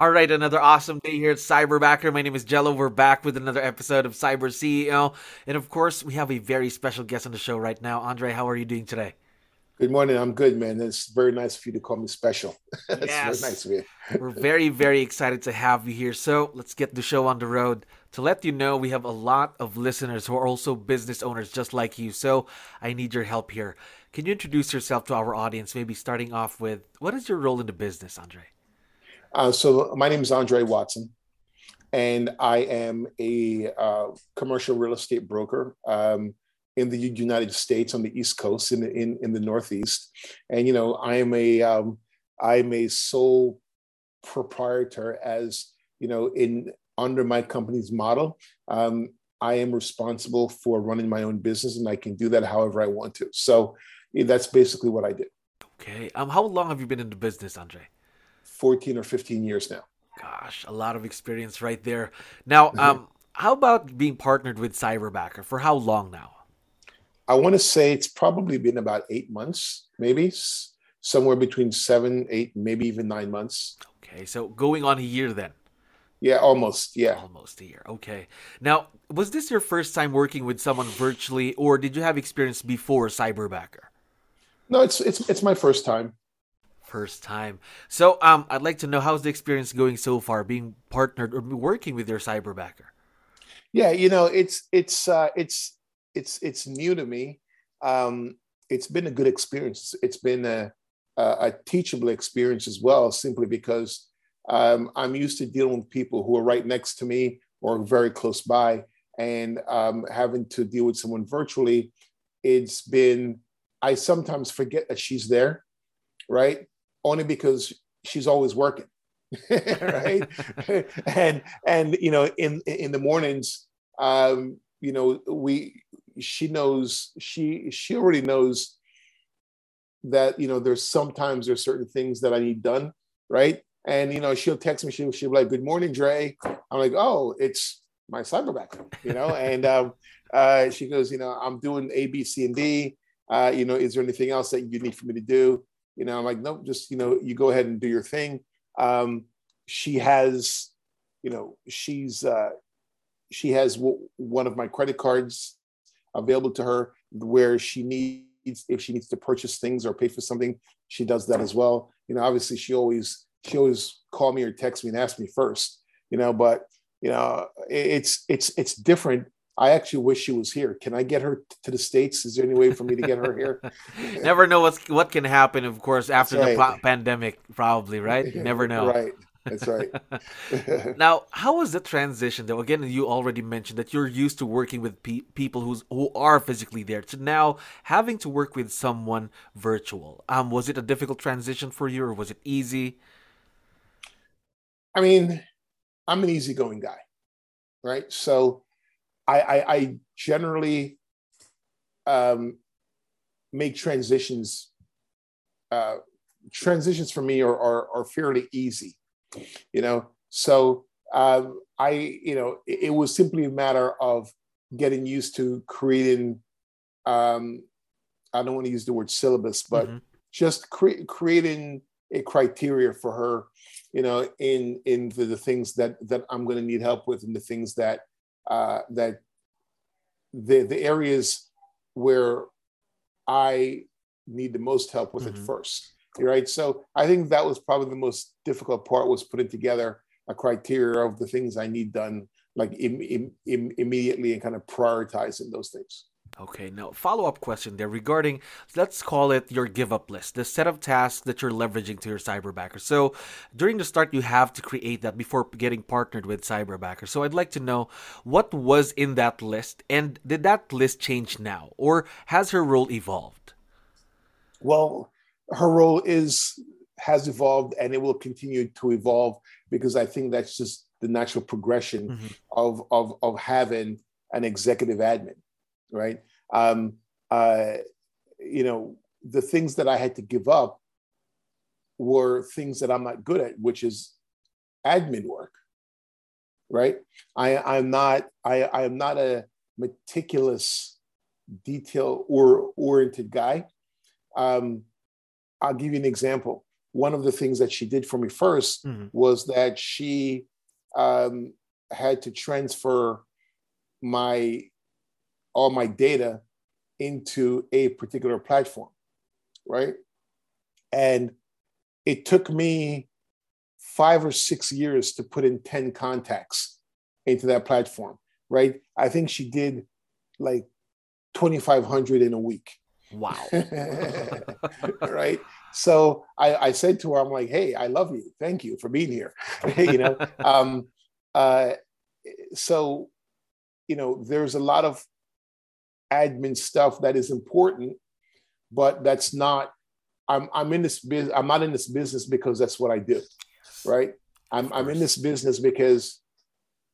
All right, another awesome day here at Cyberbacker. My name is Jello. We're back with another episode of Cyber CEO. And of course, we have a very special guest on the show right now. Andre, how are you doing today? Good morning. I'm good, man. It's very nice of you to call me special. It's Yes. very nice of you. We're very, very excited to have you here. So let's get the show on the road. To let you know, we have a lot of listeners who are also business owners just like you. So I need your help here. Can you introduce yourself to our audience? Maybe starting off with what is your role in the business, Andre? Uh, so my name is Andre Watson, and I am a uh, commercial real estate broker um, in the United States on the East Coast, in the, in in the Northeast. And you know, I am a um, I'm a sole proprietor, as you know, in under my company's model. Um, I am responsible for running my own business, and I can do that however I want to. So that's basically what I do. Okay. Um, how long have you been in the business, Andre? 14 or 15 years now. Gosh, a lot of experience right there. Now, um, how about being partnered with Cyberbacker? For how long now? I want to say it's probably been about eight months, maybe somewhere between seven, eight, maybe even nine months. Okay, so going on a year then. Yeah, almost. Yeah. Almost a year. Okay. Now, was this your first time working with someone virtually, or did you have experience before Cyberbacker? No, it's it's it's my first time. First time. So, um, I'd like to know how's the experience going so far, being partnered or working with your Cyberbacker. Yeah, you know, it's it's uh, it's it's it's new to me. Um, it's been a good experience. It's been a a, teachable experience as well, simply because um, I'm used to dealing with people who are right next to me or very close by, and um, having to deal with someone virtually. It's been I sometimes forget that she's there, right? Only because she's always working, right? and and you know, in in the mornings, um, you know, we she knows she she already knows that you know there's sometimes there's certain things that I need done, right? And you know, she'll text me, she'll she'll be like, "Good morning, Dre." I'm like, "Oh, it's my cyber cyberback," you know, and um, uh, she goes, "You know, I'm doing A, B, C, and D. Uh, you know, is there anything else that you need for me to do?" You know, I'm like, "Nope, just you know, you go ahead and do your thing." Um, she has, you know, she's uh, she has w- one of my credit cards available to her where she needs if she needs to purchase things or pay for something she does that as well you know obviously she always she always call me or text me and ask me first you know but you know it- it's it's it's different i actually wish she was here can i get her to the states is there any way for me to get her here Never know what's what can happen, of course, after That's the right. pandemic, probably, right? You never know. right that's right Now, how was the transition though? Again, you already mentioned that you're used to working with pe- people who's who are physically there to now having to work with someone virtual. Um, was it a difficult transition for you, or was it easy? I mean, I'm an easygoing guy, right? So I, I, I generally um, make transitions. Uh, transitions for me are, are, are fairly easy, you know. So um, I, you know, it, it was simply a matter of getting used to creating. Um, I don't want to use the word syllabus, but Mhm. just cre- creating a criteria for her you know in in the, the things that that i'm going to need help with and the things that uh that the the areas where i need the most help with Mhm. it first right so i think that was probably the most difficult part was putting together a criteria of the things i need done like Im, im, im, immediately and kind of prioritizing those things Okay, now follow up question there regarding let's call it your give up list, the set of tasks that you're leveraging to your cyberbacker. So during the start, you have to create that before getting partnered with cyberbacker. So I'd like to know what was in that list, and did that list change now, or has her role evolved? Well, her role is has evolved and it will continue to evolve because I think that's just the natural progression mm-hmm. of, of of having an executive admin, right? Um, uh, you know, the things that I had to give up were things that I'm not good at, which is admin work, right? I, I'm not I, I am not a meticulous, detail or oriented guy. Um, I'll give you an example. One of the things that she did for me 1st mm-hmm. was that she um, had to transfer my all my data into a particular platform, right? And it took me five or six years to put in 10 contacts into that platform, right? I think she did like 2,500 in a week. Wow. right. So I, I, said to her, I'm like, hey, I love you. Thank you for being here. you know, um, uh, so, you know, there's a lot of admin stuff that is important, but that's not, I'm, I'm in this business. I'm not in this business because that's what I do. Right. I'm, I'm in this business because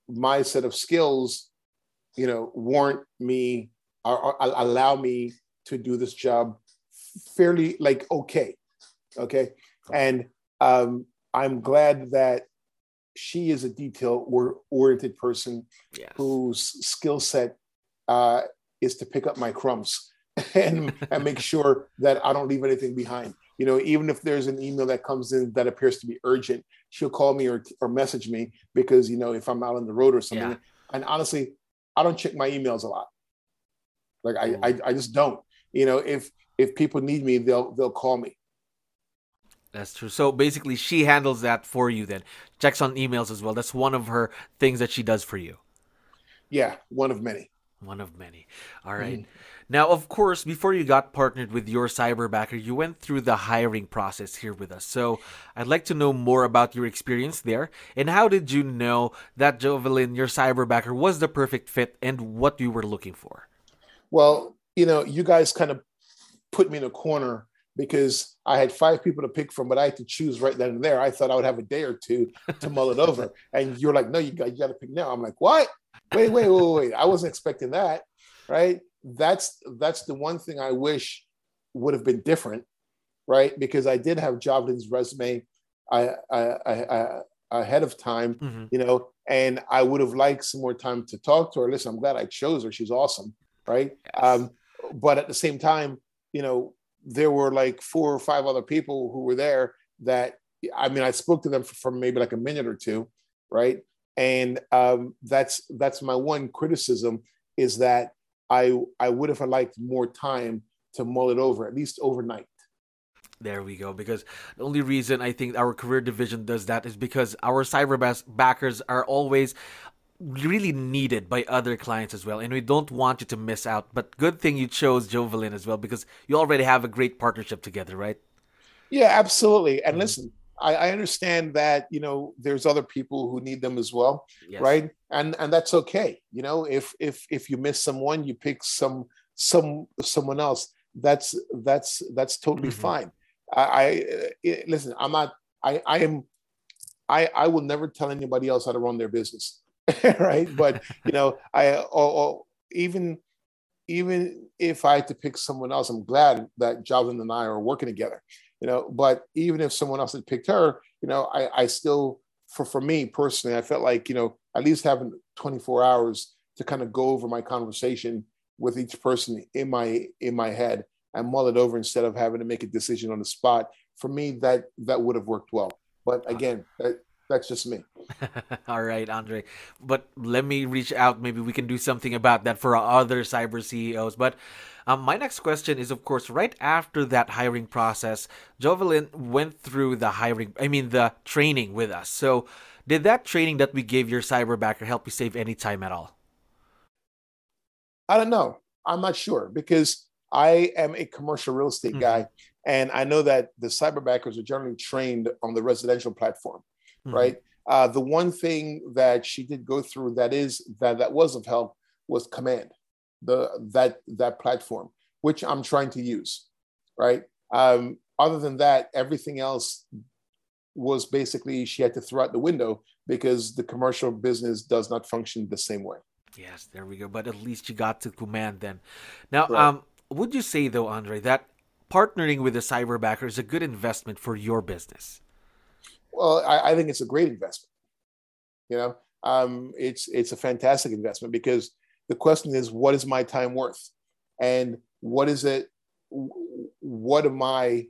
my set of skills, you know, warrant me or, or allow me to do this job fairly like okay okay and um, i'm glad that she is a detail oriented person yes. whose skill set uh, is to pick up my crumbs and, and make sure that i don't leave anything behind you know even if there's an email that comes in that appears to be urgent she'll call me or, or message me because you know if i'm out on the road or something yeah. and honestly i don't check my emails a lot like I, mm. I, I just don't. You know, if if people need me, they'll they'll call me. That's true. So basically, she handles that for you. Then checks on emails as well. That's one of her things that she does for you. Yeah, one of many. One of many. All right. mm-hmm. Now, of course, before you got partnered with your cyberbacker, you went through the hiring process here with us. So I'd like to know more about your experience there and how did you know that Jovelin, your cyberbacker, was the perfect fit and what you were looking for? Well, you know, you guys kind of put me in a corner because I had five people to pick from, but I had to choose right then and there. I thought I would have a day or two to mull it over. And you're like, no, you got, you got to pick now. I'm like, what? Wait, wait, wait, wait. I wasn't expecting that. Right. That's, that's the one thing I wish would have been different. Right. Because I did have Jovelyn's resume I, I, I, I ahead of time, mm-hmm. you know, and I would have liked some more time to talk to her. Listen, I'm glad I chose her. She's awesome right? Yes. Um, but at the same time, you know, there were like four or five other people who were there that I mean, I spoke to them for, for maybe like a minute or two, right? And um, that's that's my one criticism is that I I would have liked more time to mull it over, at least overnight. There we go. Because the only reason I think our career division does that is because our cyber backers are always really needed by other clients as well and we don't want you to miss out but good thing you chose jovelin as well because you already have a great partnership together right yeah absolutely and mm-hmm. listen I, I, understand that you know there's other people who need them as well yes. right and and that's okay you know if if if you miss someone you pick some some someone else that's that's that's totally mm-hmm. fine I, I listen i'm not i i am i i will never tell anybody else how to run their business right? But you know, I or, or, even even if I had to pick someone else, I'm glad that Jovelyn and I are working together. You know, but even if someone else had picked her, you know, I, I still for for me personally, I felt like you know at least having 24 hours to kind of go over my conversation with each person in my in my head and mull it over instead of having to make a decision on the spot. For me, that that would have worked well. But uh-huh. again, that, that's just me. All right, Andre. But let me reach out. Maybe we can do something about that for other cyber CEOs. But um, my next question is, of course, right after that hiring process, Jovelin went through the hiring, I mean, the training with us. So, did that training that we gave your cyberbacker help you save any time at all? I don't know. I'm not sure because I am a commercial real estate mm-hmm. guy. And I know that the cyberbackers are generally trained on the residential platform mm-hmm. right? Uh, the one thing that she did go through that is that that was of help was command, the that that platform, which I'm trying to use, right? Um, other than that, everything else was basically she had to throw out the window because the commercial business does not function the same way. Yes, there we go. But at least you got to command then. Now, right. um, would you say though, Andre, that partnering with a cyberbacker is a good investment for your business? Well, I, I think it's a great investment. You know, um, it's it's a fantastic investment because the question is, what is my time worth, and what is it? What am I?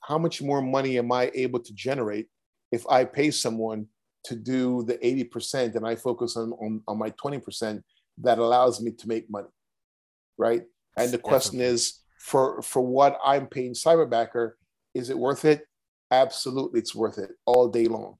How much more money am I able to generate if I pay someone to do the 80% and I focus on, on, on my 20% that allows me to make money? Right. And the question Definitely. is for for what I'm paying Cyberbacker, is it worth it? Absolutely, it's worth it all day long.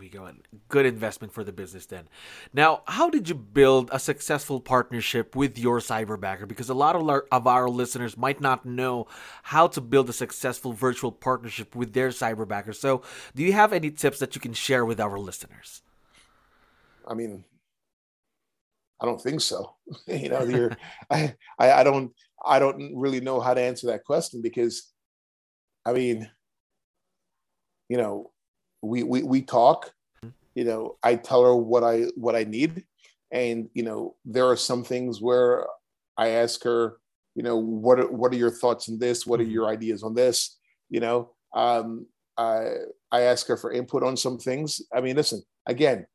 We go. Good investment for the business then. Now, how did you build a successful partnership with your cyberbacker? Because a lot of our, of our listeners might not know how to build a successful virtual partnership with their cyberbacker. So, do you have any tips that you can share with our listeners? I mean, I don't think so. you know, you're, I, I, I don't, I don't really know how to answer that question because, I mean, you know, we we we talk. You know, I tell her what I what I need, and you know, there are some things where I ask her, you know, what are, what are your thoughts on this? What are mm-hmm. your ideas on this? You know, um, I I ask her for input on some things. I mean, listen, again,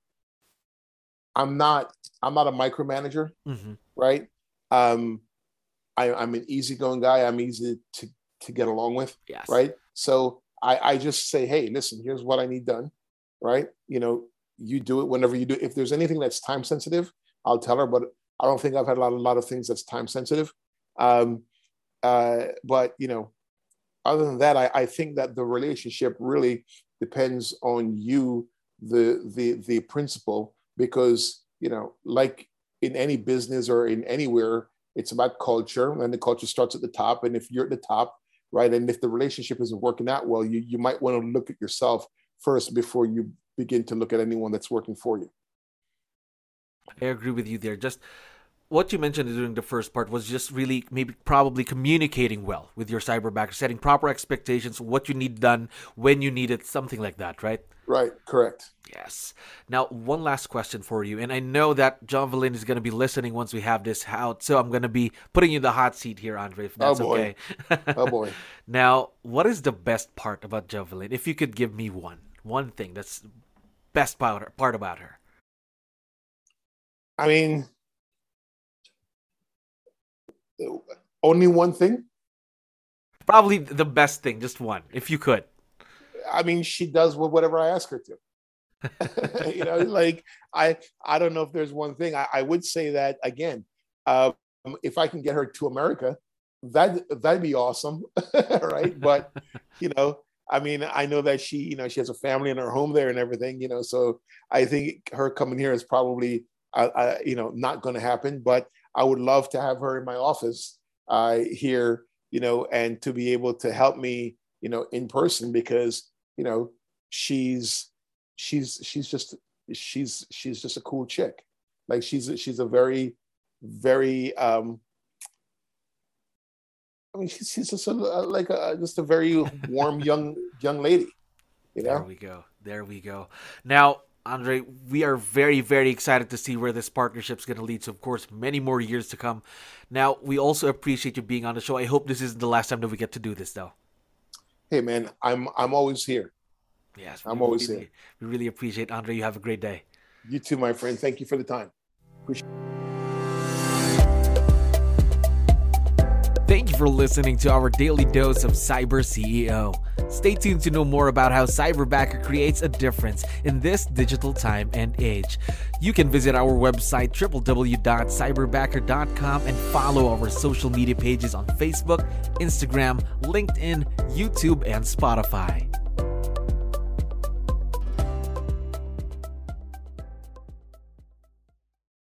I'm not I'm not a micromanager, mm-hmm. right? Um, I, I'm an easygoing guy. I'm easy to to get along with, yes. right? So I, I just say, hey, listen, here's what I need done, right? You know, you do it whenever you do. If there's anything that's time sensitive, I'll tell her. But I don't think I've had a lot, a lot of things that's time sensitive. Um, uh, but you know, other than that, I, I think that the relationship really depends on you, the the the principal, because you know, like in any business or in anywhere, it's about culture, and the culture starts at the top. And if you're at the top, right? And if the relationship isn't working out well, you, you might want to look at yourself first before you begin to look at anyone that's working for you. I agree with you there. Just what you mentioned during the first part was just really maybe probably communicating well with your cyberbacker, setting proper expectations, what you need done, when you need it, something like that, right? Right, correct. Yes. Now, one last question for you, and I know that Jovelyn is going to be listening once we have this out, so I'm going to be putting you in the hot seat here, Andre, if that's oh okay. oh boy. Now, what is the best part about Jovelyn? If you could give me one, one thing that's best part, part about her. I mean, only one thing? Probably the best thing, just one, if you could. I mean, she does whatever I ask her to. you know, like I, I don't know if there's one thing. I, I would say that again. Um, if I can get her to America, that that'd be awesome, right? But you know, I mean, I know that she, you know, she has a family and her home there and everything, you know. So I think her coming here is probably, uh, uh, you know, not going to happen. But I would love to have her in my office uh, here, you know, and to be able to help me, you know, in person because, you know, she's she's she's just she's she's just a cool chick. Like she's she's a very very um I mean she's, she's just a, like a just a very warm young young lady. You know? There we go. There we go. Now Andre, we are very, very excited to see where this partnership is going to lead So, of course, many more years to come. Now, we also appreciate you being on the show. I hope this isn't the last time that we get to do this, though. Hey, man, I'm I'm always here. Yes, I'm always really, here. We really appreciate Andre. You have a great day. You too, my friend. Thank you for the time. Appreciate Thank you for listening to our daily dose of Cyber CEO. Stay tuned to know more about how Cyberbacker creates a difference in this digital time and age. You can visit our website www.cyberbacker.com and follow our social media pages on Facebook, Instagram, LinkedIn, YouTube, and Spotify.